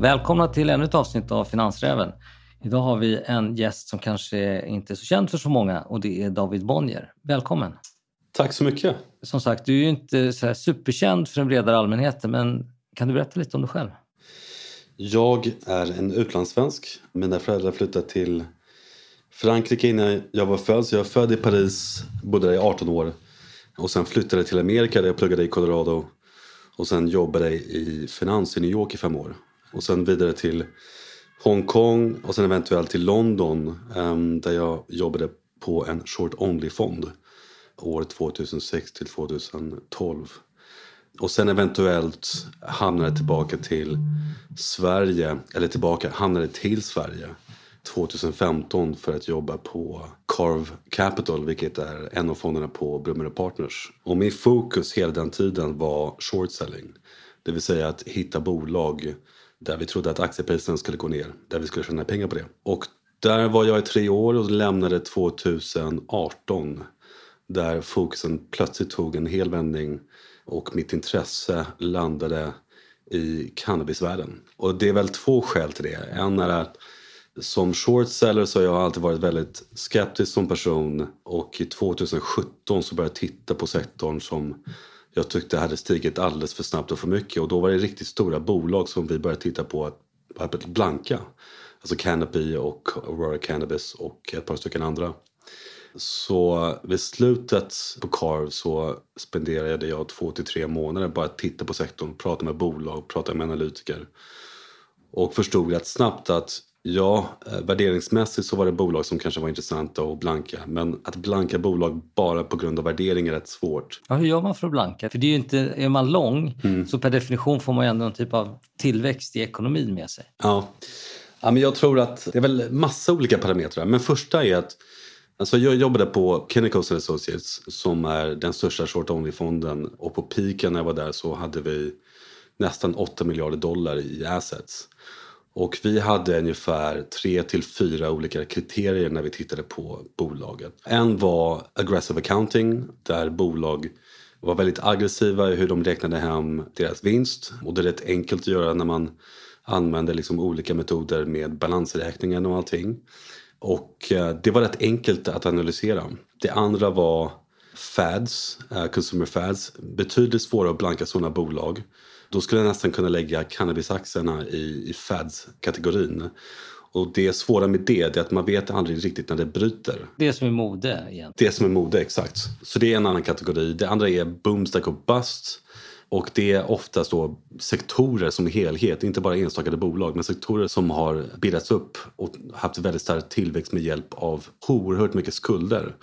Välkomna till ännu ett avsnitt av Finansräven. Idag har vi en gäst som kanske inte är så känd för så många och det är David Bonnier. Välkommen! Tack så mycket! Som sagt, du är ju inte så superkänd för den bredare allmänheten men kan du berätta lite om dig själv? Jag är en utlandssvensk. Mina föräldrar flyttade till Frankrike innan jag var född. Så jag är född i Paris, bodde där i 18 år. Och sen flyttade jag till Amerika där jag pluggade i Colorado. Och sen jobbade i finans i New York i fem år. Och sen vidare till Hongkong och sen eventuellt till London um, där jag jobbade på en short only-fond år 2006 till 2012. Och sen eventuellt hamnade tillbaka till Sverige, eller tillbaka, hamnade till Sverige 2015 för att jobba på Carve Capital, vilket är en av fonderna på Brummer Partners. Och min fokus hela den tiden var short selling. Det vill säga att hitta bolag där vi trodde att aktiepriserna skulle gå ner, där vi skulle tjäna pengar på det. Och där var jag i tre år och lämnade 2018 där fokusen plötsligt tog en hel vändning och mitt intresse landade i cannabisvärlden. Och det är väl två skäl till det. En är att som shortseller så har jag alltid varit väldigt skeptisk som person och 2017 så började jag titta på sektorn som jag tyckte hade stigit alldeles för snabbt och för mycket och då var det riktigt stora bolag som vi började titta på att blanka. Alltså Canopy och Aurora Cannabis och ett par stycken andra. Så vid slutet på Carve så spenderade jag två till tre månader bara att titta på sektorn, prata med bolag, prata med analytiker. Och förstod rätt snabbt att ja, eh, värderingsmässigt så var det bolag som kanske var intressanta att blanka. Men att blanka bolag bara på grund av värdering är rätt svårt. Ja, hur gör man för att blanka? För det är ju inte, är man lång mm. så per definition får man ju ändå en typ av tillväxt i ekonomin med sig. Ja. ja, men jag tror att det är väl massa olika parametrar. Men första är att Alltså jag jobbade på Chemicals Associates som är den största short only-fonden och på peaken när jag var där så hade vi nästan 8 miljarder dollar i assets. Och vi hade ungefär tre till fyra olika kriterier när vi tittade på bolaget. En var aggressive accounting där bolag var väldigt aggressiva i hur de räknade hem deras vinst. Och det är rätt enkelt att göra när man använder liksom olika metoder med balansräkningen och allting. Och eh, det var rätt enkelt att analysera. Det andra var fads, eh, consumer fads. Betydligt svårare att blanka sådana bolag. Då skulle jag nästan kunna lägga cannabisaktierna i, i fads-kategorin. Och det svåra med det är att man vet aldrig riktigt när det bryter. Det som är mode igen. Det som är mode, exakt. Så det är en annan kategori. Det andra är boomstack och bust. Och det är oftast då sektorer som helhet, inte bara enstaka bolag, men sektorer som har bildats upp och haft väldigt stark tillväxt med hjälp av oerhört mycket skulder.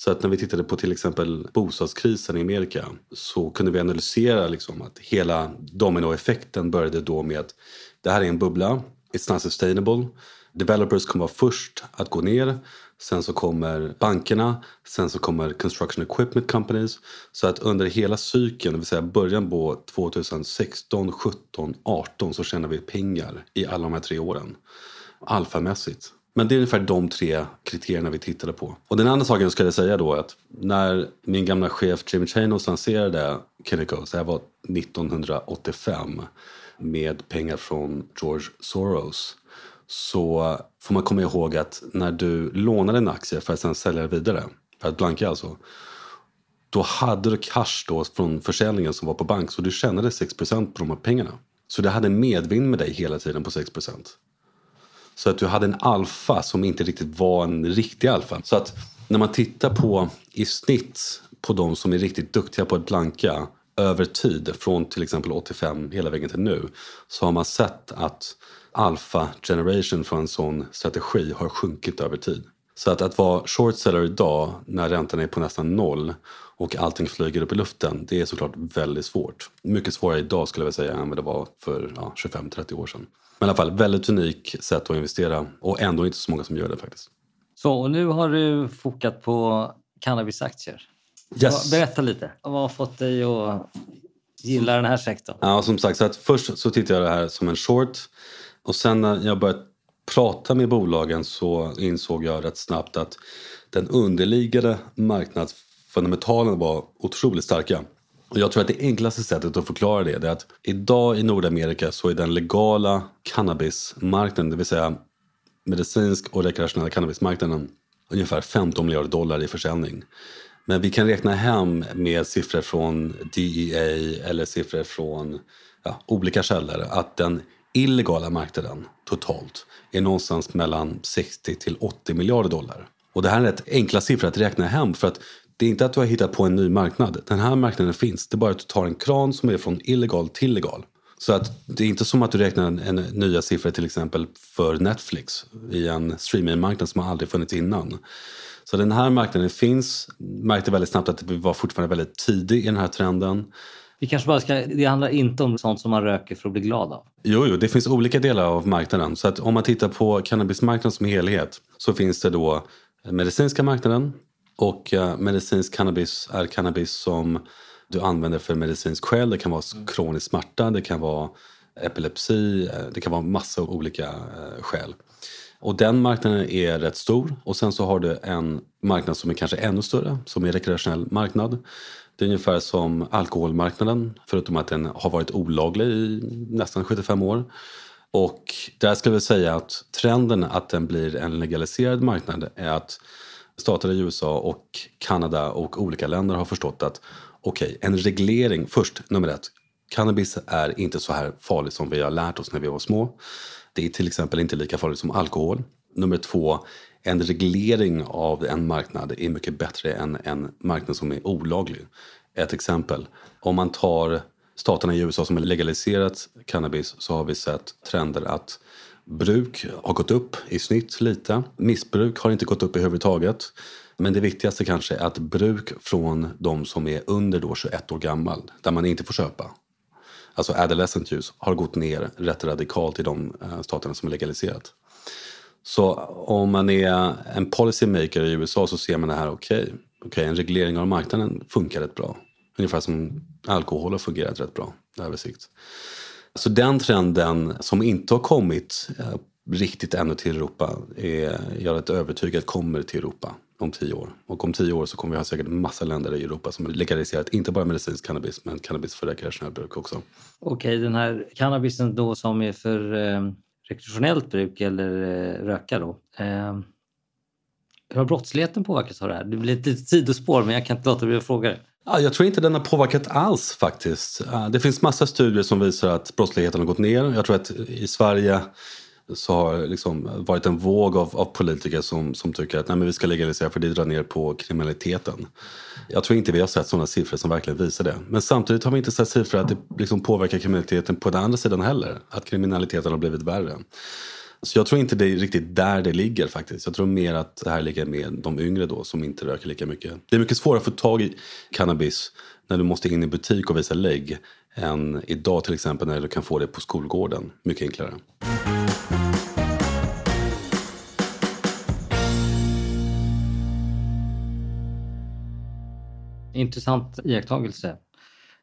Så att när vi tittade på till exempel bostadskrisen i Amerika så kunde vi analysera liksom att hela dominoeffekten började då med att det här är en bubbla, it's not sustainable. Developers kommer vara först att gå ner Sen så kommer bankerna, sen så kommer construction equipment companies. Så att under hela cykeln, det vill säga början på 2016, 17, 18 så tjänar vi pengar i alla de här tre åren. Alfamässigt. Men det är ungefär de tre kriterierna vi tittade på. Och den andra saken jag skulle säga då är att när min gamla chef Jim Chanos lanserade Kinnico, det här var 1985 med pengar från George Soros så får man komma ihåg att när du lånade en aktie för att sen sälja den vidare, för att blanka alltså, då hade du cash då från försäljningen som var på bank så du tjänade 6 på de här pengarna. Så du hade medvind med dig hela tiden på 6 så att du hade en alfa som inte riktigt var en riktig alfa. Så att när man tittar på i snitt på de som är riktigt duktiga på att blanka över tid, från till exempel 85 hela vägen till nu, så har man sett att alfa generation från en sån strategi har sjunkit över tid. Så att, att vara short seller idag när räntan är på nästan noll och allting flyger upp i luften, det är såklart väldigt svårt. Mycket svårare idag skulle jag säga än vad det var för ja, 25-30 år sedan. Men i alla fall, väldigt unik sätt att investera och ändå inte så många som gör det faktiskt. Så och nu har du fokat på cannabisaktier. Yes. Berätta lite. Vad har fått dig att gilla den här sektorn? Ja, som sagt, så att först så tittade jag det här som en short och sen när jag började prata med bolagen så insåg jag rätt snabbt att den underliggande marknadsfundamentalen var otroligt starka. Och jag tror att det enklaste sättet att förklara det är att idag i Nordamerika så är den legala cannabismarknaden, det vill säga medicinsk och rekreationella cannabismarknaden, ungefär 15 miljarder dollar i försäljning. Men vi kan räkna hem med siffror från DEA eller siffror från ja, olika källor att den illegala marknaden totalt är någonstans mellan 60 till 80 miljarder dollar. Och det här är rätt enkla siffror att räkna hem för att det är inte att du har hittat på en ny marknad. Den här marknaden finns. Det är bara att du tar en kran som är från illegal till legal. Så att det är inte som att du räknar en, en nya siffror till exempel för Netflix i en streamingmarknad som har aldrig funnits innan. Så den här marknaden finns. Märkte väldigt snabbt att vi var fortfarande väldigt tidig i den här trenden. Vi kanske bara ska, det handlar inte om sånt som man röker för att bli glad av. Jo, jo, det finns olika delar av marknaden. Så att om man tittar på cannabismarknaden som helhet så finns det då medicinska marknaden och uh, medicinsk cannabis är cannabis som du använder för medicinsk skäl. Det kan vara kronisk smärta, det kan vara epilepsi, eh, det kan vara massa olika skäl. Och den marknaden är rätt stor och sen så har du en marknad som är kanske ännu större som är rekreationell marknad. Det är ungefär som alkoholmarknaden förutom att den har varit olaglig i nästan 75 år. Och där skulle vi säga att trenden att den blir en legaliserad marknad är att stater i USA och Kanada och olika länder har förstått att okej, okay, en reglering först, nummer ett. Cannabis är inte så här farligt som vi har lärt oss när vi var små. Det är till exempel inte lika farligt som alkohol. Nummer två, en reglering av en marknad är mycket bättre än en marknad som är olaglig. Ett exempel, om man tar staterna i USA som har legaliserat cannabis så har vi sett trender att bruk har gått upp i snitt lite. Missbruk har inte gått upp överhuvudtaget. Men det viktigaste kanske är att bruk från de som är under då 21 år gammal, där man inte får köpa, alltså adolescent use, har gått ner rätt radikalt i de eh, staterna som är legaliserat. Så om man är en policymaker i USA så ser man det här, okej, okay, okay, en reglering av marknaden funkar rätt bra. Ungefär som alkohol har fungerat rätt bra över sikt. Så den trenden som inte har kommit eh, riktigt ännu till Europa är jag rätt övertygad kommer till Europa om tio år. Och om tio år så kommer vi ha säkert massa länder i Europa som har legaliserat inte bara medicinsk cannabis men cannabis för rekreationellt bruk också. Okej, den här cannabisen då som är för eh, rekreationellt bruk eller eh, röka då. Eh, hur har brottsligheten påverkats av det här? Det blir ett litet sidospår men jag kan inte låta bli att fråga det. Jag tror inte den har påverkat alls faktiskt. Eh, det finns massa studier som visar att brottsligheten har gått ner. Jag tror att i Sverige så har liksom varit en våg av, av politiker som, som tycker att nej, men vi ska legalisera för det drar ner på kriminaliteten. Jag tror inte vi har sett sådana siffror som verkligen visar det. Men samtidigt har vi inte sett siffror att det liksom påverkar kriminaliteten på den andra sidan heller. Att kriminaliteten har blivit värre. Så jag tror inte det är riktigt där det ligger faktiskt. Jag tror mer att det här ligger med de yngre då som inte röker lika mycket. Det är mycket svårare att få tag i cannabis när du måste in i butik och visa lägg än idag till exempel när du kan få det på skolgården. Mycket enklare. Intressant iakttagelse.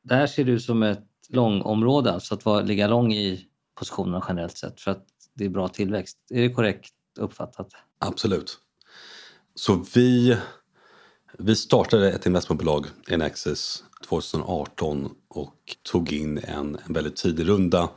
Det här ser du som ett långområde, alltså att vara, ligga lång i positionen generellt sett för att det är bra tillväxt. Är det korrekt uppfattat? Absolut. Så vi, vi startade ett investmentbolag, Enexis, 2018 och tog in en, en väldigt tidig runda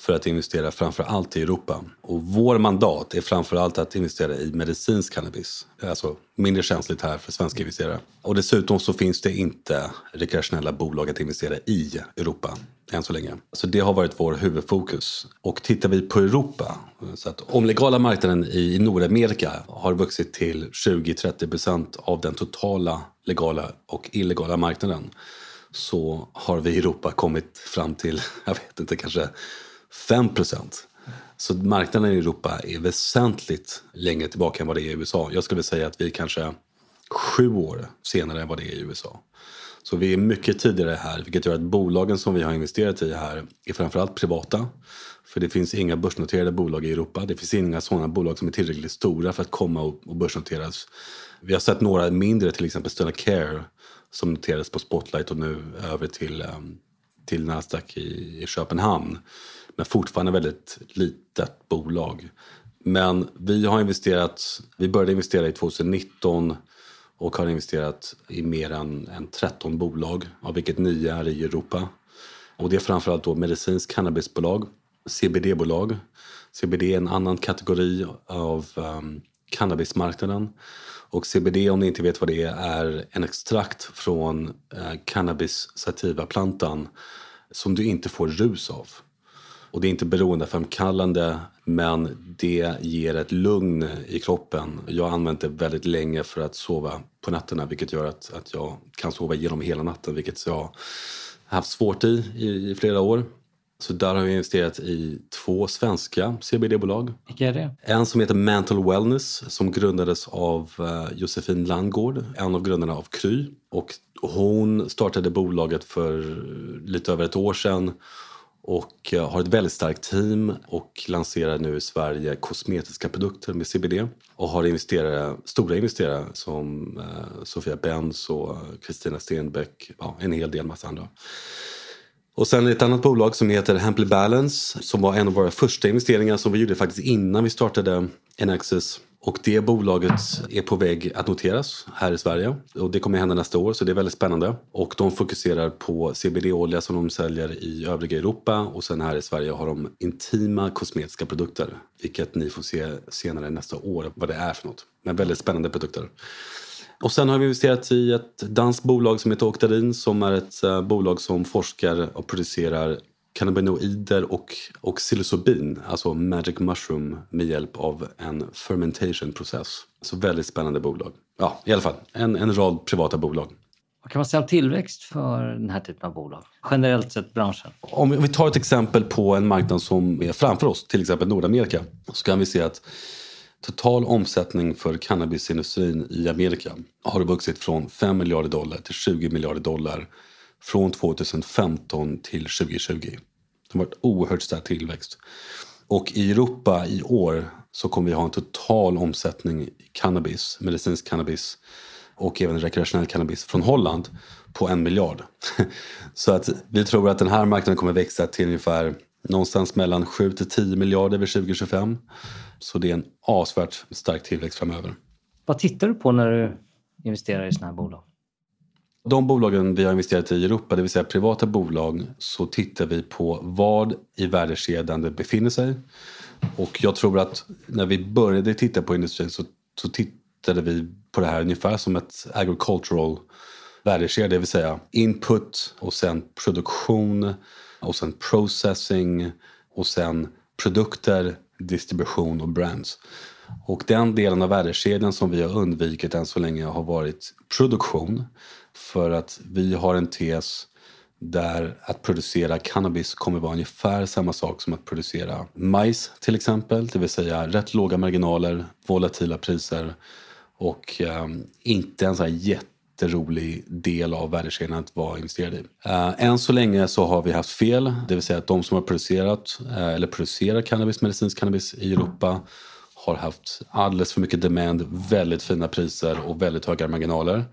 för att investera framför allt i Europa. Och vår mandat är framför allt att investera i medicinsk cannabis. Alltså mindre känsligt här för svenska investerare. Och dessutom så finns det inte rekreationella bolag att investera i Europa än så länge. Så det har varit vår huvudfokus. Och tittar vi på Europa, så att om legala marknaden i Nordamerika har vuxit till 20-30% av den totala legala och illegala marknaden så har vi i Europa kommit fram till, jag vet inte, kanske 5 procent. Så marknaden i Europa är väsentligt längre tillbaka än vad det är i USA. Jag skulle säga att vi är kanske sju år senare än vad det är i USA. Så vi är mycket tidigare här, vilket gör att bolagen som vi har investerat i här är framförallt privata. För det finns inga börsnoterade bolag i Europa. Det finns inga sådana bolag som är tillräckligt stora för att komma och börsnoteras. Vi har sett några mindre, till exempel Stena Care som noterades på Spotlight och nu över till, ehm, till Nasdaq i, i Köpenhamn men fortfarande väldigt litet bolag. Men vi har investerat, vi började investera i 2019 och har investerat i mer än, än 13 bolag, av vilket 9 är i Europa. Och det är framförallt då medicinsk cannabisbolag, CBD-bolag. CBD är en annan kategori av um, cannabismarknaden. Och CBD, om ni inte vet vad det är, är en extrakt från eh, cannabis sativa-plantan som du inte får rus av. Och det är inte beroendeframkallande men det ger ett lugn i kroppen. Jag har använt det väldigt länge för att sova på nätterna vilket gör att, att jag kan sova genom hela natten vilket jag har haft svårt i, i, i flera år. Så där har vi investerat i två svenska CBD-bolag. Vilka är det? En som heter Mental Wellness som grundades av uh, Josefin Landgård, en av grundarna av Kry. Och hon startade bolaget för lite över ett år sedan och eh, har ett väldigt starkt team och lanserar nu i Sverige kosmetiska produkter med CBD och har investerare, stora investerare som eh, Sofia Benz och eh, Kristina Stenbeck, ja, en hel del massa andra. Och sen ett annat bolag som heter Hemply Balance som var en av våra första investeringar som vi gjorde faktiskt innan vi startade Enaxis. Och det bolaget är på väg att noteras här i Sverige och det kommer hända nästa år så det är väldigt spännande. Och de fokuserar på CBD-olja som de säljer i övriga Europa och sen här i Sverige har de intima kosmetiska produkter. Vilket ni får se senare nästa år vad det är för något. Men väldigt spännande produkter. Och sen har vi investerat i ett danskt bolag som heter Octadin som är ett eh, bolag som forskar och producerar cannabinoider och, och psilocybin, alltså magic mushroom med hjälp av en fermentation-process. Så väldigt spännande bolag. Ja, i alla fall en, en rad privata bolag. Vad kan man säga om tillväxt för den här typen av bolag? Generellt sett branschen? Om vi tar ett exempel på en marknad som är framför oss, till exempel Nordamerika, så kan vi se att Total omsättning för cannabisindustrin i Amerika har vuxit från 5 miljarder dollar till 20 miljarder dollar från 2015 till 2020. Det har varit oerhört stark tillväxt. Och i Europa i år så kommer vi ha en total omsättning i cannabis, medicinsk cannabis och även rekreationell cannabis från Holland på en miljard. Så att vi tror att den här marknaden kommer växa till ungefär någonstans mellan 7 till 10 miljarder vid 2025. Så det är en asvärt stark tillväxt framöver. Vad tittar du på när du investerar i sådana här bolag? De bolagen vi har investerat i Europa, det vill säga privata bolag, så tittar vi på vad i värdekedjan det befinner sig. Och jag tror att när vi började titta på industrin så, så tittade vi på det här ungefär som ett agricultural värdekedja, det vill säga input och sen produktion och sen processing och sen produkter, distribution och brands. Och den delen av värdekedjan som vi har undvikit än så länge har varit produktion. För att vi har en tes där att producera cannabis kommer vara ungefär samma sak som att producera majs till exempel. Det vill säga rätt låga marginaler, volatila priser och eh, inte en sån här jätterolig del av värdekedjan att vara investerad i. Eh, än så länge så har vi haft fel, det vill säga att de som har producerat eh, eller producerar cannabis, medicinsk cannabis i Europa har haft alldeles för mycket demand, väldigt fina priser och väldigt höga marginaler.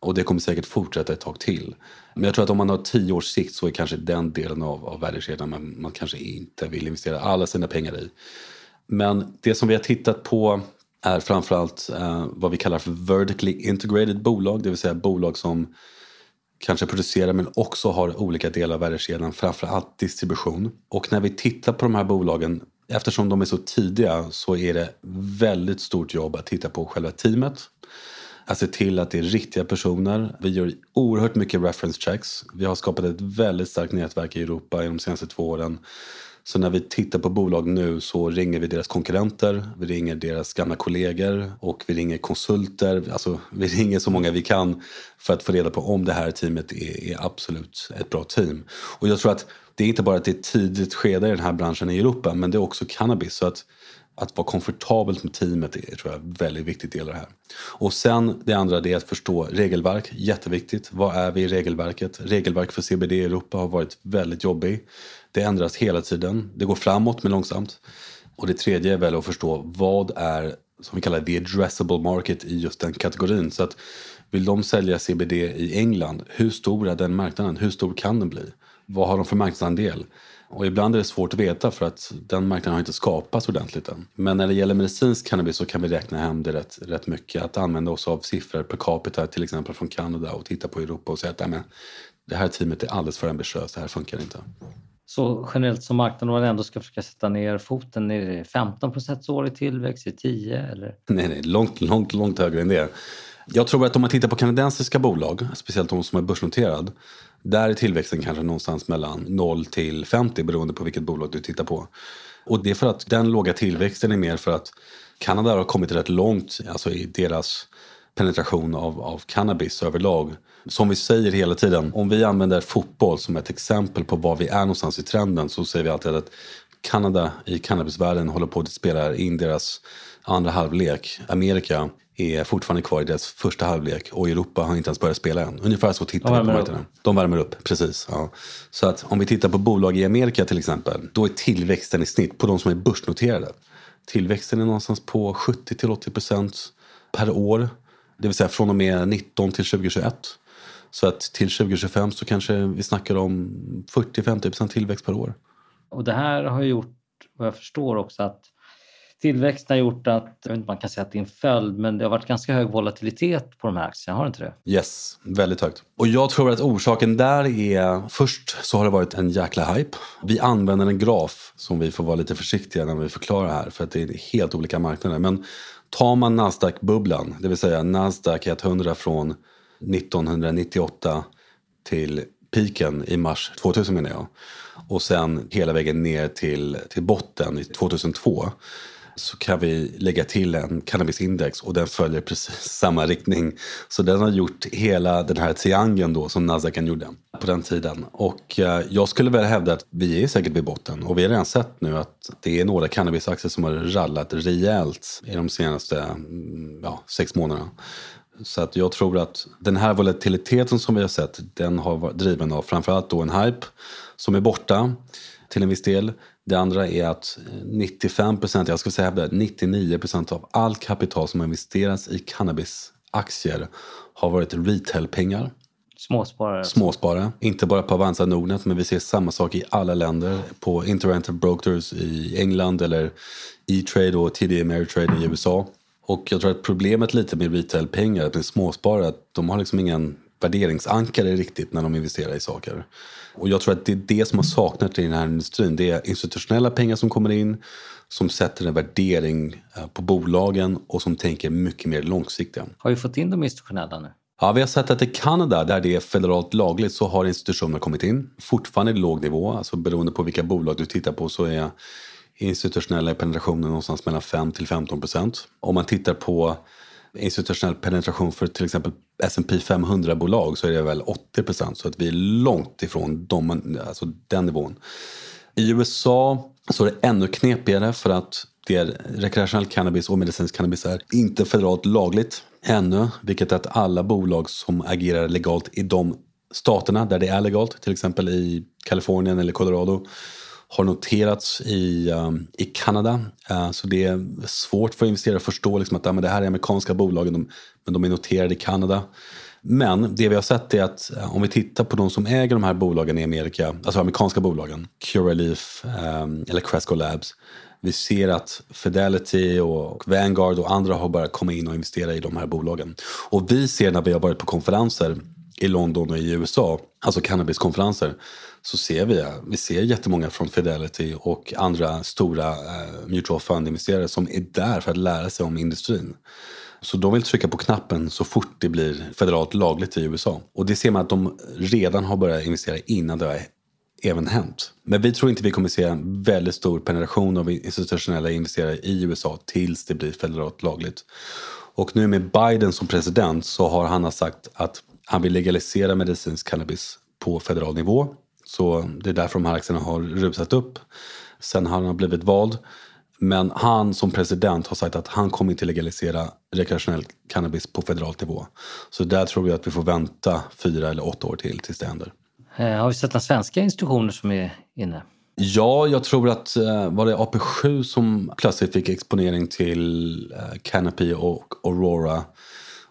Och det kommer säkert fortsätta ett tag till. Men jag tror att om man har tio års sikt så är kanske den delen av, av värdekedjan man, man kanske inte vill investera alla sina pengar i. Men det som vi har tittat på är framförallt eh, vad vi kallar för vertically integrated bolag, det vill säga bolag som kanske producerar men också har olika delar av värdekedjan, framförallt distribution. Och när vi tittar på de här bolagen, eftersom de är så tidiga så är det väldigt stort jobb att titta på själva teamet. Att se till att det är riktiga personer. Vi gör oerhört mycket reference checks. Vi har skapat ett väldigt starkt nätverk i Europa i de senaste två åren så när vi tittar på bolag nu så ringer vi deras konkurrenter, vi ringer deras gamla kollegor och vi ringer konsulter. Alltså vi ringer så många vi kan för att få reda på om det här teamet är, är absolut ett bra team. Och jag tror att det är inte bara att det är ett tidigt skede i den här branschen i Europa men det är också cannabis. Så att att vara komfortabelt med teamet är tror jag, en väldigt viktig del av det här. Och sen det andra det är att förstå regelverk, jätteviktigt. Vad är vi i regelverket? Regelverk för CBD i Europa har varit väldigt jobbig. Det ändras hela tiden. Det går framåt men långsamt. Och det tredje är väl att förstå vad är som vi kallar the addressable market i just den kategorin. Så att vill de sälja CBD i England, hur stor är den marknaden? Hur stor kan den bli? Vad har de för marknadsandel? Och ibland är det svårt att veta för att den marknaden har inte skapats ordentligt än. Men när det gäller medicinsk cannabis så kan vi räkna hem det rätt, rätt mycket. Att använda oss av siffror per capita till exempel från Kanada och titta på Europa och säga att men, det här teamet är alldeles för ambitiöst, det här funkar inte. Så generellt som marknaden man ändå ska försöka sätta ner foten, är det 15 procents årig tillväxt, är 10 eller? Nej, nej, långt, långt, långt högre än det. Jag tror att om man tittar på kanadensiska bolag, speciellt de som är börsnoterade, där är tillväxten kanske någonstans mellan 0 till 50 beroende på vilket bolag du tittar på. Och det är för att den låga tillväxten är mer för att Kanada har kommit rätt långt alltså i deras penetration av, av cannabis överlag. Som vi säger hela tiden, om vi använder fotboll som ett exempel på var vi är någonstans i trenden så säger vi alltid att Kanada i cannabisvärlden håller på att spela in deras andra halvlek. Amerika är fortfarande kvar i deras första halvlek och Europa har inte ens börjat spela än. Ungefär så tittar vi på marknaden. De värmer upp, precis. Ja. Så att om vi tittar på bolag i Amerika till exempel, då är tillväxten i snitt på de som är börsnoterade. Tillväxten är någonstans på 70 till 80 procent per år. Det vill säga från och med 19 till 2021. Så att till 2025 så kanske vi snackar om 40-50 procent tillväxt per år. Och det här har gjort, vad jag förstår också, att tillväxten har gjort att, jag vet inte man kan säga att det är en följd, men det har varit ganska hög volatilitet på de här aktierna, har det inte det? Yes, väldigt högt. Och jag tror att orsaken där är, först så har det varit en jäkla hype. Vi använder en graf som vi får vara lite försiktiga när vi förklarar här, för att det är helt olika marknader. Men tar man Nasdaq-bubblan, det vill säga Nasdaq 100 från 1998 till piken i mars 2000 menar jag. Och sen hela vägen ner till, till botten i 2002 så kan vi lägga till en cannabisindex och den följer precis samma riktning. Så den har gjort hela den här triangeln då som Nasdaqen gjorde på den tiden. Och eh, jag skulle väl hävda att vi är säkert vid botten och vi har redan sett nu att det är några cannabisaktier som har rallat rejält i de senaste mm, ja, sex månaderna. Så att jag tror att den här volatiliteten som vi har sett den har varit driven av framförallt då en hype som är borta till en viss del. Det andra är att 95 procent, jag skulle säga 99 procent av all kapital som investeras i cannabisaktier har varit retailpengar. Småsparare. Småsparare. Inte bara på Avanza Nordnet men vi ser samma sak i alla länder. På Interactive Brokers i England eller E-trade och TD Ameritrade i USA. Och jag tror att problemet lite med retailpengar, med småsparare, att de har liksom ingen värderingsankare riktigt när de investerar i saker. Och jag tror att det är det som har saknat i den här industrin. Det är institutionella pengar som kommer in som sätter en värdering eh, på bolagen och som tänker mycket mer långsiktiga. Har vi fått in de institutionella nu? Ja, vi har sett att i Kanada, där det är federalt lagligt, så har institutioner kommit in. Fortfarande låg nivå, alltså beroende på vilka bolag du tittar på så är institutionella penetrationen någonstans mellan 5 till 15 procent. Om man tittar på institutionell penetration för till exempel S&P 500-bolag så är det väl 80 procent. Så att vi är långt ifrån de, alltså den nivån. I USA så är det ännu knepigare för att det är rekreationell cannabis och medicinsk cannabis är inte federalt lagligt ännu. Vilket är att alla bolag som agerar legalt i de staterna där det är legalt, till exempel i Kalifornien eller Colorado, har noterats i, um, i Kanada. Uh, så det är svårt för investerare att förstå liksom att ja, men det här är amerikanska bolag men de är noterade i Kanada. Men det vi har sett är att uh, om vi tittar på de som äger de här bolagen i Amerika, alltså amerikanska bolagen, Curaleaf um, ehm, eller Cresco Labs. Vi ser att Fidelity och Vanguard och andra har börjat komma in och investera i de här bolagen. Och vi ser när vi har varit på konferenser i London och i USA, alltså cannabiskonferenser, så ser vi, vi ser jättemånga från Fidelity och andra stora eh, mutual fund-investerare som är där för att lära sig om industrin. Så de vill trycka på knappen så fort det blir federalt lagligt i USA. Och det ser man att de redan har börjat investera innan det har även hänt. Men vi tror inte vi kommer se en väldigt stor penetration av institutionella investerare i USA tills det blir federalt lagligt. Och nu med Biden som president så har han sagt att han vill legalisera medicinsk cannabis på federal nivå. Så det är därför de här aktierna har rusat upp sen han har blivit vald. Men han som president har sagt att han kommer inte legalisera rekreationell cannabis på federal nivå. Så där tror vi att vi får vänta fyra eller åtta år till tills det händer. Eh, har vi sett några svenska institutioner som är inne? Ja, jag tror att eh, var det AP7 som plötsligt fick exponering till eh, Canopy och Aurora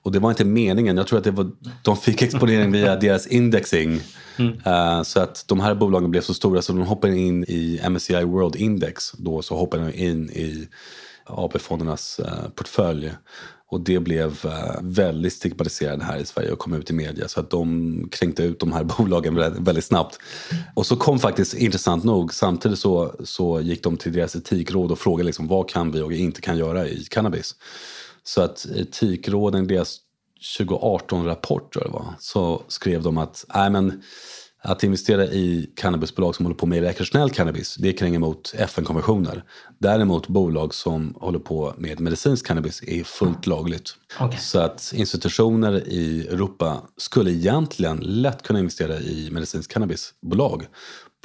Och det var inte meningen. Jag tror att det var, de fick exponering via deras indexing. Mm. Uh, så att de här bolagen blev så stora så de hoppade in i MSCI World Index. Då så hoppade de in i AP-fondernas uh, portfölj. Och det blev uh, väldigt stigmatiserande här i Sverige och kom ut i media. Så att de kränkte ut de här bolagen väldigt, snabbt. Och så kom faktiskt, intressant nog, samtidigt så, så gick de till deras etikråd och frågade liksom, vad kan vi och inte kan göra i cannabis. Så att etikråden, deras 2018-rapport tror jag det var, så skrev de att nej men, att investera i cannabisbolag som håller på med rekreationell cannabis, det kränger mot FN-konventioner. Däremot bolag som håller på med medicinsk cannabis är fullt lagligt. Okay. Så att institutioner i Europa skulle egentligen lätt kunna investera i medicinsk cannabisbolag.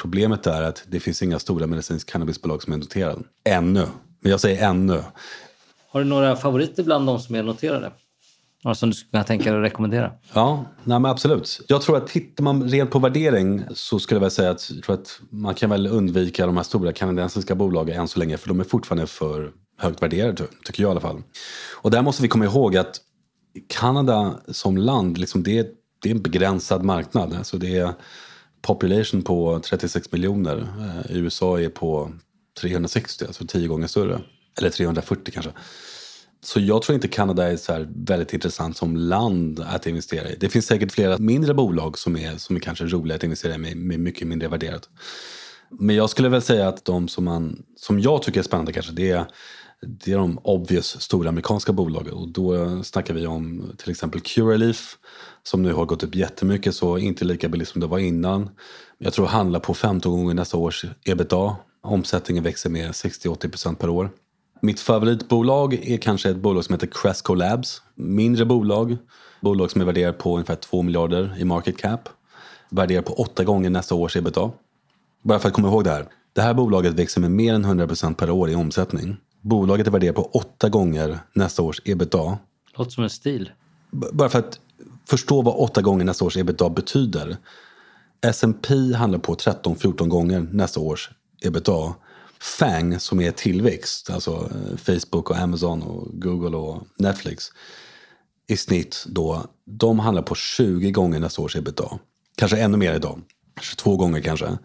Problemet är att det finns inga stora medicinsk cannabisbolag som är noterade. Ännu. Men jag säger ännu. Har du några favoriter bland de som är noterade? Några som du skulle kunna tänka dig att rekommendera? Ja, nej absolut. Jag tror att tittar man rent på värdering så skulle jag väl säga att, jag tror att man kan väl undvika de här stora kanadensiska bolagen än så länge för de är fortfarande för högt värderade, tycker jag i alla fall. Och där måste vi komma ihåg att Kanada som land, liksom det, det är en begränsad marknad. Alltså det är population på 36 miljoner. Eh, USA är på 360, alltså tio gånger större. Eller 340 kanske. Så jag tror inte Kanada är så väldigt intressant som land att investera i. Det finns säkert flera mindre bolag som är, som är kanske roliga att investera i med, med mycket mindre värderat. Men jag skulle väl säga att de som, man, som jag tycker är spännande kanske det är, det är de obvious stora amerikanska bolagen. Och då snackar vi om till exempel Curaleaf som nu har gått upp jättemycket så inte lika billigt som det var innan. Jag tror handlar på 15 gånger nästa års ebitda. Omsättningen växer med 60-80% per år. Mitt favoritbolag är kanske ett bolag som heter Cresco Labs. Mindre bolag. Bolag som är värderat på ungefär 2 miljarder i market cap. Värderat på 8 gånger nästa års ebitda. Bara för att komma ihåg det här. Det här bolaget växer med mer än 100% per år i omsättning. Bolaget är värderat på 8 gånger nästa års ebitda. Låter som en stil. Bara för att förstå vad 8 gånger nästa års ebitda betyder. S&P handlar på 13-14 gånger nästa års ebitda. FANG som är tillväxt, alltså eh, Facebook och Amazon och Google och Netflix i snitt då, de handlar på 20 gånger nästa års ebitda. Kanske ännu mer idag, 22 gånger kanske.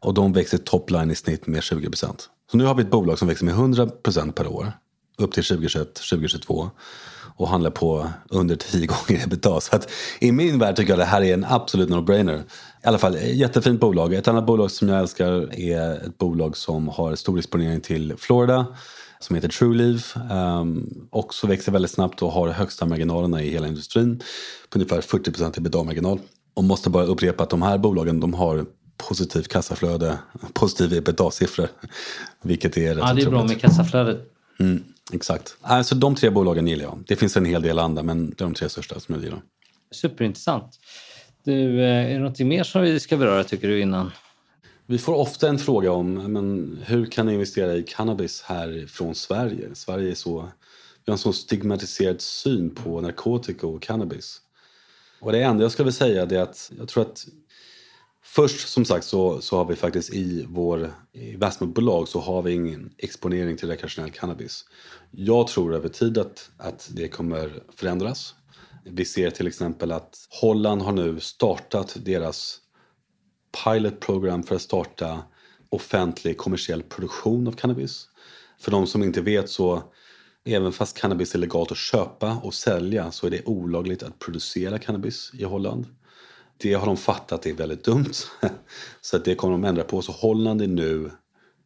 Och de växer topline i snitt med 20 procent. Så nu har vi ett bolag som växer med 100 procent per år upp till 2021, 2022 och handlar på under 10 gånger ebitda. Så att i min värld tycker jag det här är en absolut no-brainer. I alla fall, jättefint bolag. Ett annat bolag som jag älskar är ett bolag som har stor exponering till Florida som heter Trueleaf. Um, också växer väldigt snabbt och har högsta marginalerna i hela industrin. På ungefär 40 ebitda-marginal. Och måste bara upprepa att de här bolagen de har positivt kassaflöde, positiv ebitda-siffror. Vilket är rätt Ja, det är bra med kassaflödet. Mm, exakt. Alltså de tre bolagen gillar jag. Det finns en hel del andra men det är de tre största som jag gillar. Superintressant. Du, eh, är det något mer som vi ska beröra tycker du innan? Vi får ofta en fråga om men, hur kan jag investera i cannabis här från Sverige? Sverige är så, vi har en så stigmatiserad syn på narkotika och cannabis. Och det enda jag skulle vilja säga är att jag tror att Först som sagt så, så har vi faktiskt i vår investmentbolag så har vi ingen exponering till rekreationell cannabis. Jag tror över tid att, att det kommer förändras. Vi ser till exempel att Holland har nu startat deras pilot program för att starta offentlig kommersiell produktion av cannabis. För de som inte vet så även fast cannabis är legalt att köpa och sälja så är det olagligt att producera cannabis i Holland. Det har de fattat är väldigt dumt. Så att det kommer de ändra på. Så Holland är nu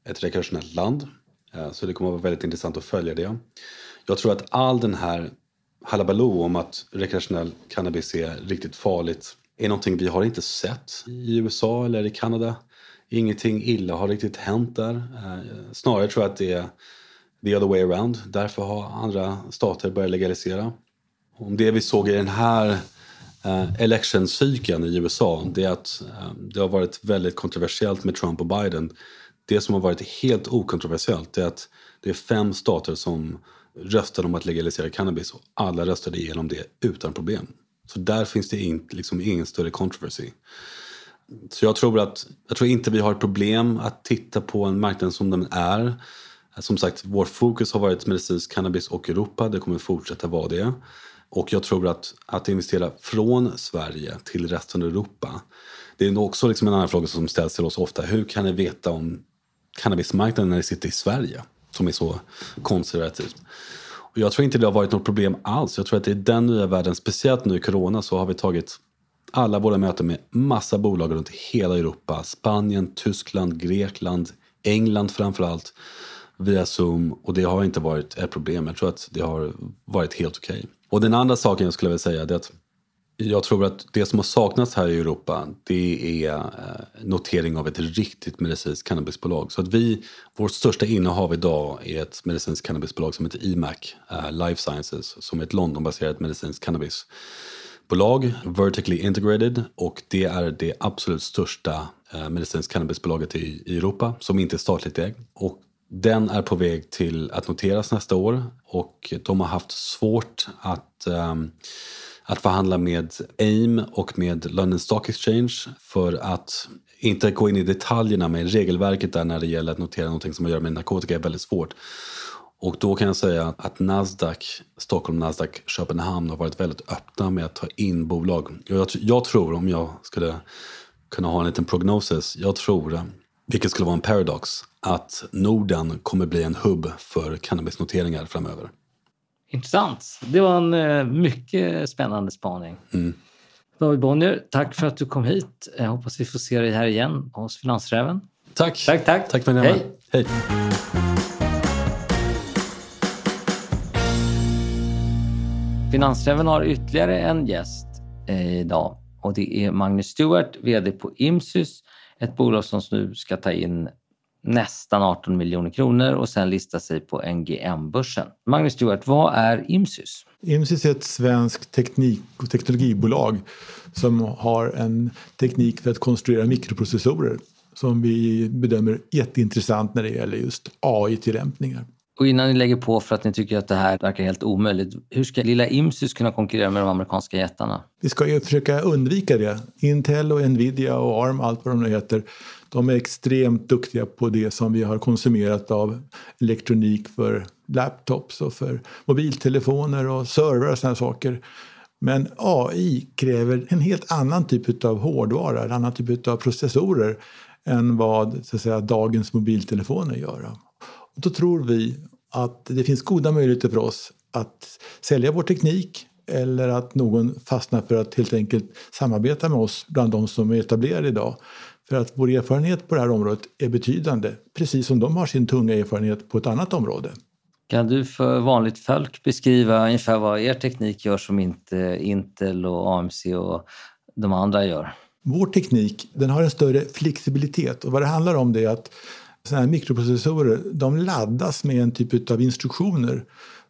ett rekreationellt land. Eh, så det kommer att vara väldigt intressant att följa det. Jag tror att all den här halabaloo om att rekreationell cannabis är riktigt farligt är någonting vi har inte sett i USA eller i Kanada. Ingenting illa har riktigt hänt där. Eh, snarare tror jag att det är the other way around. Därför har andra stater börjat legalisera. Om det vi såg i den här uh, election-cykeln i USA det är att eh, det har varit väldigt kontroversiellt med Trump och Biden. Det som har varit helt okontroversiellt är att det är fem stater som röstade om att legalisera cannabis och alla röstade igenom det utan problem. Så där finns det in, liksom ingen större controversy. Så jag tror, att, jag tror inte vi har ett problem att titta på en marknad som den är. Som sagt, vår fokus har varit medicinsk cannabis och Europa. Det kommer fortsätta vara det. Och jag tror att, att investera från Sverige till resten av Europa det är också liksom en annan fråga som ställs till oss ofta. Hur kan ni veta om cannabismarknaden när ni sitter i Sverige som är så konservativt? Och jag tror inte det har varit något problem alls. Jag tror att det är den nya världen, speciellt nu i corona, så har vi tagit alla våra möten med massa bolag runt hela Europa. Spanien, Tyskland, Grekland, England framförallt via Zoom och det har inte varit ett problem. Jag tror att det har varit helt okej. Okay. Och den andra saken jag skulle vilja säga är att jag tror att det som har saknats här i Europa det är eh, notering av ett riktigt medicinskt cannabisbolag. Så att vi, vårt största innehav idag är ett medicinskt cannabisbolag som heter EMAC uh, Life Sciences som är ett Londonbaserat medicinskt cannabisbolag, vertically integrated och det är det absolut största uh, medicinskt cannabisbolaget i, i Europa som inte är statligt ägt. Och den är på väg till att noteras nästa år och de har haft svårt att um, att förhandla med AIM och med London Stock Exchange för att inte gå in i detaljerna med regelverket där när det gäller att notera någonting som har att göra med narkotika är väldigt svårt. Och då kan jag säga att Nasdaq, Stockholm, Nasdaq, Köpenhamn har varit väldigt öppna med att ta in bolag. Jag, jag tror, om jag skulle kunna ha en liten prognosis, jag tror, vilket skulle vara en paradox, att Norden kommer bli en hubb för cannabisnoteringar framöver. Intressant. Det var en eh, mycket spännande spaning. Mm. David Bonnier, tack för att du kom hit. Jag hoppas vi får se dig här igen hos Finansräven. Tack. Tack, tack. Tack för Hej. Hej. Finansräven har ytterligare en gäst eh, idag och det är Magnus Stewart, VD på Imsys, ett bolag som nu ska ta in nästan 18 miljoner kronor och sen lista sig på NGM-börsen. Magnus Stewart, vad är Imsys? Imsys är ett svenskt teknik och teknologibolag som har en teknik för att konstruera mikroprocessorer som vi bedömer jätteintressant när det gäller just AI-tillämpningar. Och innan ni lägger på för att ni tycker att det här verkar helt omöjligt, hur ska lilla Imsys kunna konkurrera med de amerikanska jättarna? Vi ska ju försöka undvika det. Intel och Nvidia och ARM, allt vad de nu heter, de är extremt duktiga på det som vi har konsumerat av elektronik för laptops och för mobiltelefoner och servrar och sådana saker. Men AI kräver en helt annan typ av hårdvara, en annan typ av processorer än vad så att säga, dagens mobiltelefoner gör. Och då tror vi att det finns goda möjligheter för oss att sälja vår teknik eller att någon fastnar för att helt enkelt samarbeta med oss bland de som är etablerade idag. För att vår erfarenhet på det här området är betydande, precis som de har sin tunga erfarenhet på ett annat område. Kan du för vanligt folk beskriva ungefär vad er teknik gör som inte Intel och AMC och de andra gör? Vår teknik den har en större flexibilitet och vad det handlar om det är att såna här mikroprocessorer de laddas med en typ av instruktioner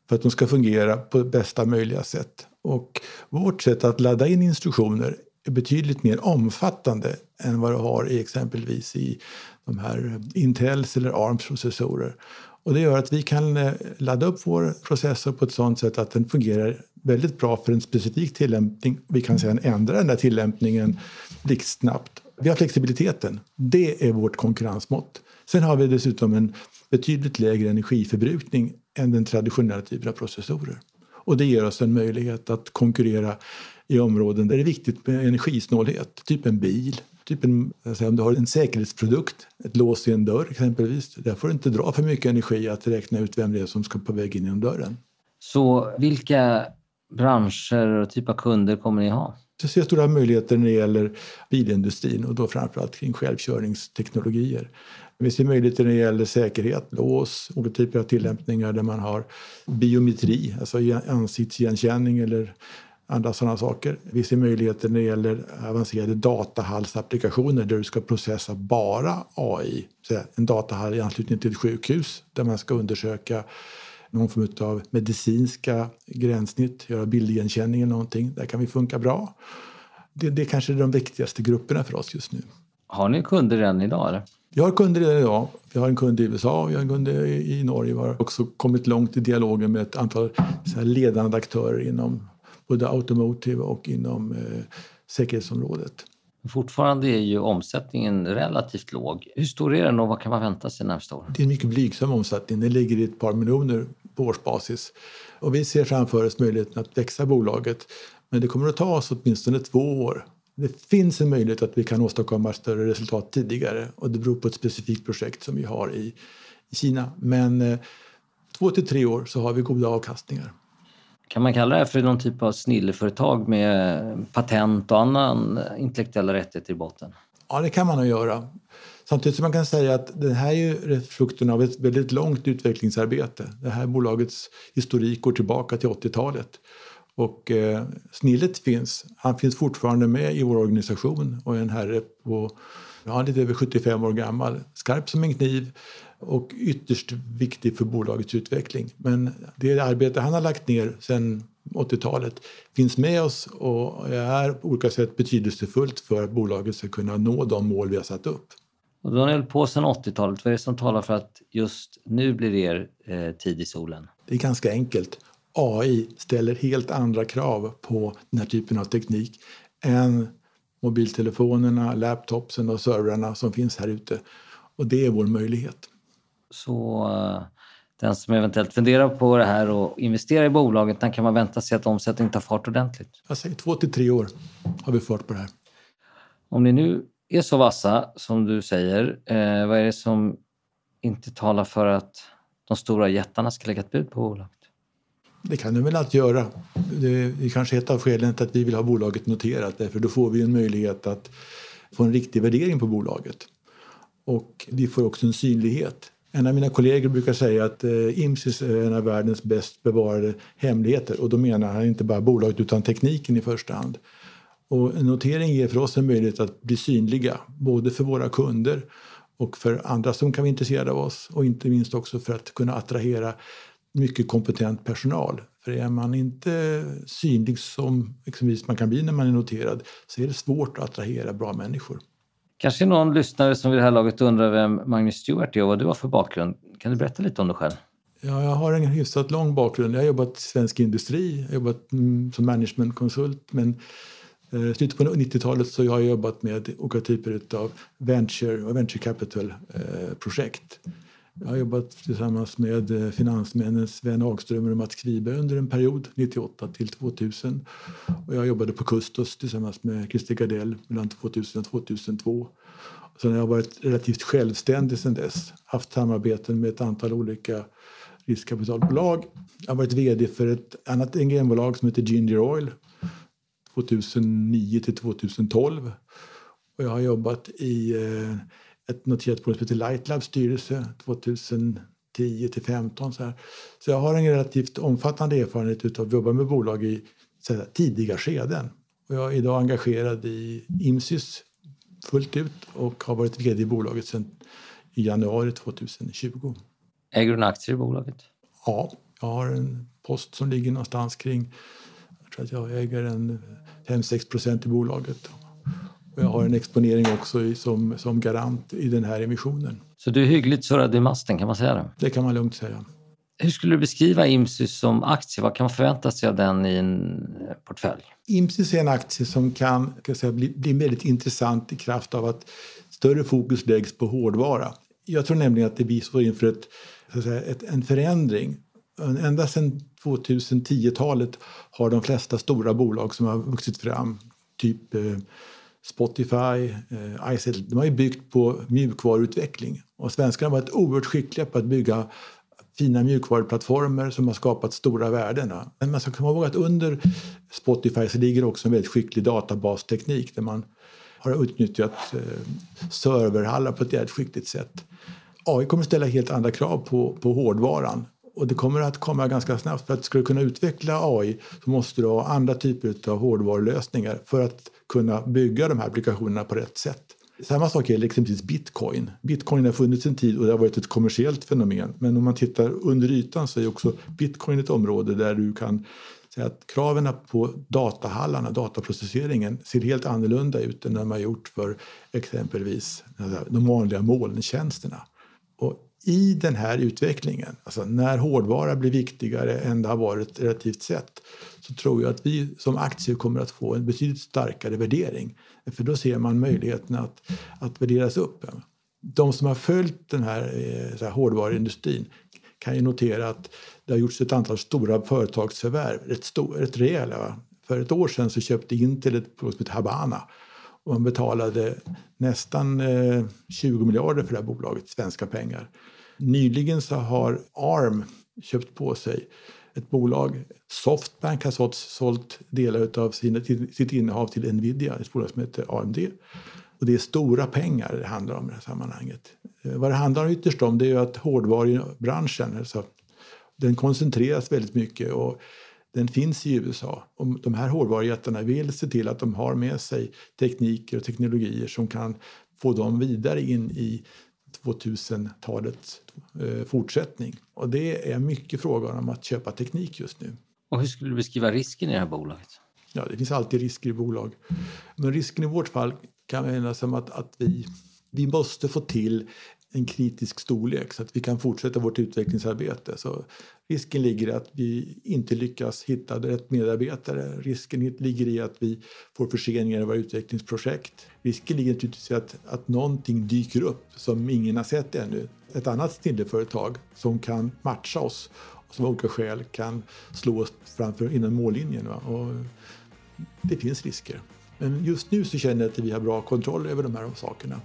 för att de ska fungera på bästa möjliga sätt. Och vårt sätt att ladda in instruktioner betydligt mer omfattande än vad du har i exempelvis i de här Intels eller ARMs processorer. Och det gör att vi kan eh, ladda upp vår processor på ett sådant sätt att den fungerar väldigt bra för en specifik tillämpning. Vi kan sedan ändra den där tillämpningen blixtsnabbt. Vi har flexibiliteten. Det är vårt konkurrensmått. Sen har vi dessutom en betydligt lägre energiförbrukning än den traditionella typen av processorer. Och det ger oss en möjlighet att konkurrera i områden där det är viktigt med energisnålhet. Typ en bil, typ en, alltså om du har en säkerhetsprodukt, ett lås i en dörr exempelvis. Där får du inte dra för mycket energi att räkna ut vem det är som ska på väg in genom dörren. Så vilka branscher och typ av kunder kommer ni ha? Jag ser stora möjligheter när det gäller bilindustrin och då framförallt kring självkörningsteknologier. Vi ser möjligheter när det gäller säkerhet, lås, olika typer av tillämpningar där man har biometri, alltså ansiktsigenkänning eller andra sådana saker. Vi ser möjligheter när det gäller avancerade datahallsapplikationer där du ska processa bara AI. En datahall i anslutning till ett sjukhus där man ska undersöka någon form av medicinska gränssnitt, göra bildigenkänning eller någonting. Där kan vi funka bra. Det, det kanske är de viktigaste grupperna för oss just nu. Har ni kunder redan idag? Eller? Vi har kunder redan idag. Vi har en kund i USA, vi har en kund i Norge. Vi har också kommit långt i dialogen med ett antal ledande aktörer inom både automotive och inom eh, säkerhetsområdet. Fortfarande är ju omsättningen relativt låg. Hur stor är den och vad kan man vänta sig nästa år? Det är en mycket blygsam omsättning. Den ligger i ett par miljoner på årsbasis. Och vi ser framför oss möjligheten att växa bolaget. Men det kommer att ta oss åtminstone två år. Det finns en möjlighet att vi kan åstadkomma större resultat tidigare och det beror på ett specifikt projekt som vi har i, i Kina. Men eh, två till tre år så har vi goda avkastningar. Kan man kalla det för någon typ av snilleföretag med patent och annan intellektuella rättigheter i botten? Ja, det kan man nog göra. Samtidigt som man kan säga att det här är ju frukten av ett väldigt långt utvecklingsarbete. Det här bolagets historik går tillbaka till 80-talet. Och eh, snillet finns. Han finns fortfarande med i vår organisation och är en herre på ja, lite över 75 år gammal. Skarp som en kniv och ytterst viktig för bolagets utveckling. Men det arbete han har lagt ner sedan 80-talet finns med oss och är på olika sätt betydelsefullt för att bolaget ska kunna nå de mål vi har satt upp. Och då har ni hållit på sedan 80-talet. Vad är det som talar för att just nu blir det er eh, tid i solen? Det är ganska enkelt. AI ställer helt andra krav på den här typen av teknik än mobiltelefonerna, laptopsen och servrarna som finns här ute. Och det är vår möjlighet. Så uh, den som eventuellt funderar på det här och investerar i bolaget, när kan man vänta sig att omsättningen tar fart ordentligt? Jag säger två till tre år har vi fart på det här. Om ni nu är så vassa som du säger, eh, vad är det som inte talar för att de stora jättarna ska lägga ett bud på bolaget? Det kan de väl alltid göra. Det är kanske ett av skälen till att vi vill ha bolaget noterat. Därför då får vi en möjlighet att få en riktig värdering på bolaget. Och vi får också en synlighet. En av mina kollegor brukar säga att eh, IMSIS är en av världens bäst bevarade hemligheter. Och då menar han inte bara bolaget utan tekniken i första hand. Och en notering ger för oss en möjlighet att bli synliga, både för våra kunder och för andra som kan vara intresserade av oss och inte minst också för att kunna attrahera mycket kompetent personal. För är man inte synlig som exempelvis man kan bli när man är noterad så är det svårt att attrahera bra människor. Kanske någon lyssnare som vid det här laget undrar vem Magnus Stewart är och vad du har för bakgrund. Kan du berätta lite om dig själv? Ja, jag har en hyfsat lång bakgrund. Jag har jobbat i svensk industri, jag har jobbat mm, som managementkonsult men i slutet på 90-talet så jag har jag jobbat med olika typer av venture och venture capital-projekt. Eh, jag har jobbat tillsammans med eh, finansmännen Sven Hagström och Mats Kriberg under en period, 98 till 2000. Och jag jobbade på Kustos tillsammans med Christer Gardell mellan 2000 och 2002. Sen har jag varit relativt självständig sedan dess. Haft samarbeten med ett antal olika riskkapitalbolag. Jag har varit vd för ett annat NGM-bolag som heter Ginger Oil 2009 till 2012. Och jag har jobbat i eh, ett noterat bolag som heter Lightlabs styrelse 2010 till 15 så, här. så jag har en relativt omfattande erfarenhet av att jobba med bolag i här, tidiga skeden. Och jag är idag engagerad i Imsys fullt ut och har varit vd i bolaget sedan i januari 2020. Äger du några aktier i bolaget? Ja, jag har en post som ligger någonstans kring, jag tror att jag äger en 5-6 procent i bolaget. Och jag har en exponering också i, som, som garant i den här emissionen. Så du är hyggligt surrad i masten, kan man säga det? Det kan man lugnt säga. Hur skulle du beskriva Imsys som aktie? Vad kan man förvänta sig av den i en portfölj? Imsys är en aktie som kan, kan säga, bli, bli väldigt intressant i kraft av att större fokus läggs på hårdvara. Jag tror nämligen att det vi står inför ett, säga, ett, en förändring. Ända sedan 2010-talet har de flesta stora bolag som har vuxit fram, typ eh, Spotify, eh, ICL, de har ju byggt på mjukvaruutveckling. Och svenskarna har varit oerhört skickliga på att bygga fina mjukvaruplattformar som har skapat stora värden. Men man ska komma ihåg att under Spotify så ligger också en väldigt skicklig databasteknik där man har utnyttjat eh, serverhallar på ett jävligt skickligt sätt. AI kommer att ställa helt andra krav på, på hårdvaran och det kommer att komma ganska snabbt. För att ska du kunna utveckla AI så måste du ha andra typer av hårdvarulösningar för att kunna bygga de här applikationerna på rätt sätt. Samma sak gäller liksom exempelvis bitcoin. Bitcoin har funnits en tid och det har varit ett kommersiellt fenomen. Men om man tittar under ytan så är också bitcoin ett område där du kan säga att kraven på datahallarna, dataprocesseringen, ser helt annorlunda ut än de har gjort för exempelvis de vanliga molntjänsterna. Och i den här utvecklingen, alltså när hårdvara blir viktigare än det har varit relativt sett, så tror jag att vi som aktier kommer att få en betydligt starkare värdering. För då ser man möjligheten att, att värderas upp. De som har följt den här, eh, så här hårdvaruindustrin kan ju notera att det har gjorts ett antal stora företagsförvärv, rätt, stor, rätt rejäla. För ett år sedan så köpte Intel ett bolag som heter Habana och man betalade nästan eh, 20 miljarder för det här bolaget, svenska pengar. Nyligen så har ARM köpt på sig ett bolag. Softbank har sålt, sålt delar av sina, sitt innehav till Nvidia, ett bolag som heter AMD. Och det är stora pengar det handlar om i det här sammanhanget. Eh, vad det handlar ytterst om det är att hårdvarubranschen, alltså, den koncentreras väldigt mycket och den finns i USA. Och de här hårdvarujättarna vill se till att de har med sig tekniker och teknologier som kan få dem vidare in i 2000-talets eh, fortsättning. Och det är mycket frågan om att köpa teknik just nu. Och hur skulle du beskriva risken i det här bolaget? Ja, det finns alltid risker i bolag. Men risken i vårt fall kan vara som att, att vi, vi måste få till en kritisk storlek så att vi kan fortsätta vårt utvecklingsarbete. Så risken ligger i att vi inte lyckas hitta rätt medarbetare. Risken ligger i att vi får förseningar i våra utvecklingsprojekt. Risken ligger naturligtvis i att, att någonting dyker upp som ingen har sett ännu. Ett annat snilleföretag som kan matcha oss och som av olika skäl kan slå oss framför inom mållinjen. Va? Och det finns risker. Men just nu så känner jag att vi har bra kontroll över de här sakerna.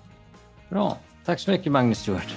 Bra. Tack så mycket Magnus Stewart.